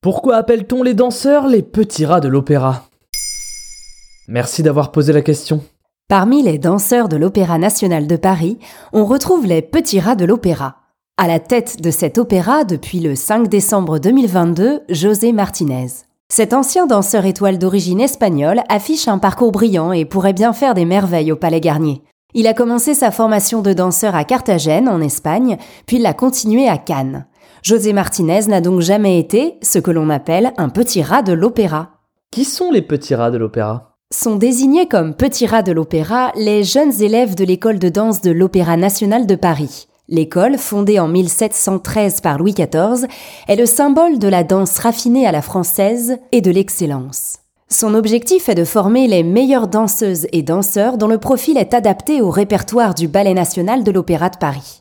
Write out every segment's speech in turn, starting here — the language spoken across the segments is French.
Pourquoi appelle-t-on les danseurs les petits rats de l'opéra? Merci d'avoir posé la question. Parmi les danseurs de l'Opéra national de Paris, on retrouve les petits rats de l'opéra. À la tête de cet opéra depuis le 5 décembre 2022, José Martinez. Cet ancien danseur étoile d'origine espagnole affiche un parcours brillant et pourrait bien faire des merveilles au Palais Garnier. Il a commencé sa formation de danseur à Carthagène, en Espagne, puis l'a continué à Cannes. José Martinez n'a donc jamais été ce que l'on appelle un petit rat de l'opéra. Qui sont les petits rats de l'opéra? Sont désignés comme petits rats de l'opéra les jeunes élèves de l'école de danse de l'Opéra national de Paris. L'école, fondée en 1713 par Louis XIV, est le symbole de la danse raffinée à la française et de l'excellence. Son objectif est de former les meilleures danseuses et danseurs dont le profil est adapté au répertoire du Ballet national de l'Opéra de Paris.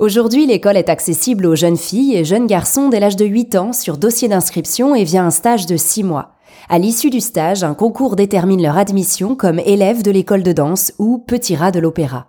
Aujourd'hui, l'école est accessible aux jeunes filles et jeunes garçons dès l'âge de 8 ans sur dossier d'inscription et via un stage de 6 mois. À l'issue du stage, un concours détermine leur admission comme élève de l'école de danse ou petit rat de l'opéra.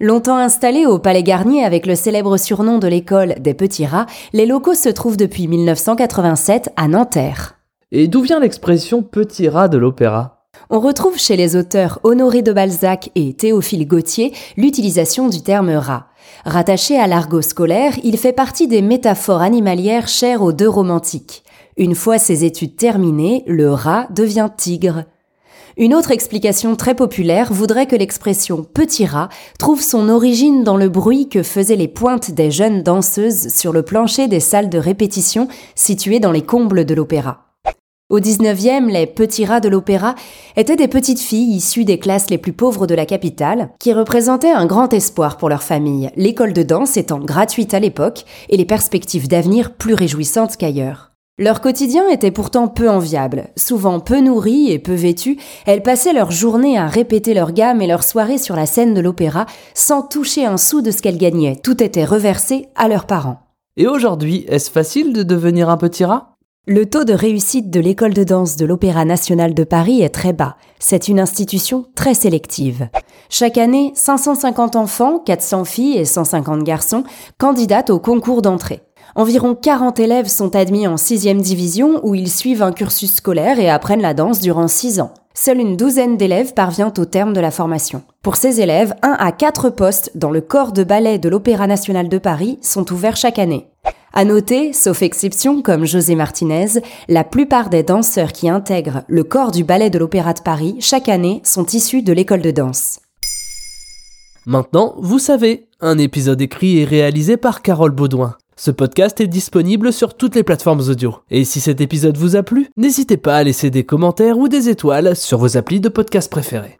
Longtemps installés au Palais Garnier avec le célèbre surnom de l'école des petits rats, les locaux se trouvent depuis 1987 à Nanterre. Et d'où vient l'expression petit rat de l'opéra? On retrouve chez les auteurs Honoré de Balzac et Théophile Gautier l'utilisation du terme rat. Rattaché à l'argot scolaire, il fait partie des métaphores animalières chères aux deux romantiques. Une fois ses études terminées, le rat devient tigre. Une autre explication très populaire voudrait que l'expression petit rat trouve son origine dans le bruit que faisaient les pointes des jeunes danseuses sur le plancher des salles de répétition situées dans les combles de l'opéra. Au 19e, les petits rats de l'opéra étaient des petites filles issues des classes les plus pauvres de la capitale, qui représentaient un grand espoir pour leur famille, l'école de danse étant gratuite à l'époque et les perspectives d'avenir plus réjouissantes qu'ailleurs. Leur quotidien était pourtant peu enviable. Souvent peu nourries et peu vêtues, elles passaient leur journée à répéter leur gamme et leur soirée sur la scène de l'opéra sans toucher un sou de ce qu'elles gagnaient. Tout était reversé à leurs parents. Et aujourd'hui, est-ce facile de devenir un petit rat? Le taux de réussite de l'école de danse de l'Opéra national de Paris est très bas. C'est une institution très sélective. Chaque année, 550 enfants, 400 filles et 150 garçons candidatent au concours d'entrée. Environ 40 élèves sont admis en 6e division où ils suivent un cursus scolaire et apprennent la danse durant 6 ans. Seule une douzaine d'élèves parvient au terme de la formation. Pour ces élèves, 1 à 4 postes dans le corps de ballet de l'Opéra national de Paris sont ouverts chaque année. À noter, sauf exception comme José Martinez, la plupart des danseurs qui intègrent le corps du ballet de l'Opéra de Paris chaque année sont issus de l'école de danse. Maintenant, vous savez, un épisode écrit et réalisé par Carole Baudouin. Ce podcast est disponible sur toutes les plateformes audio. Et si cet épisode vous a plu, n'hésitez pas à laisser des commentaires ou des étoiles sur vos applis de podcast préférés.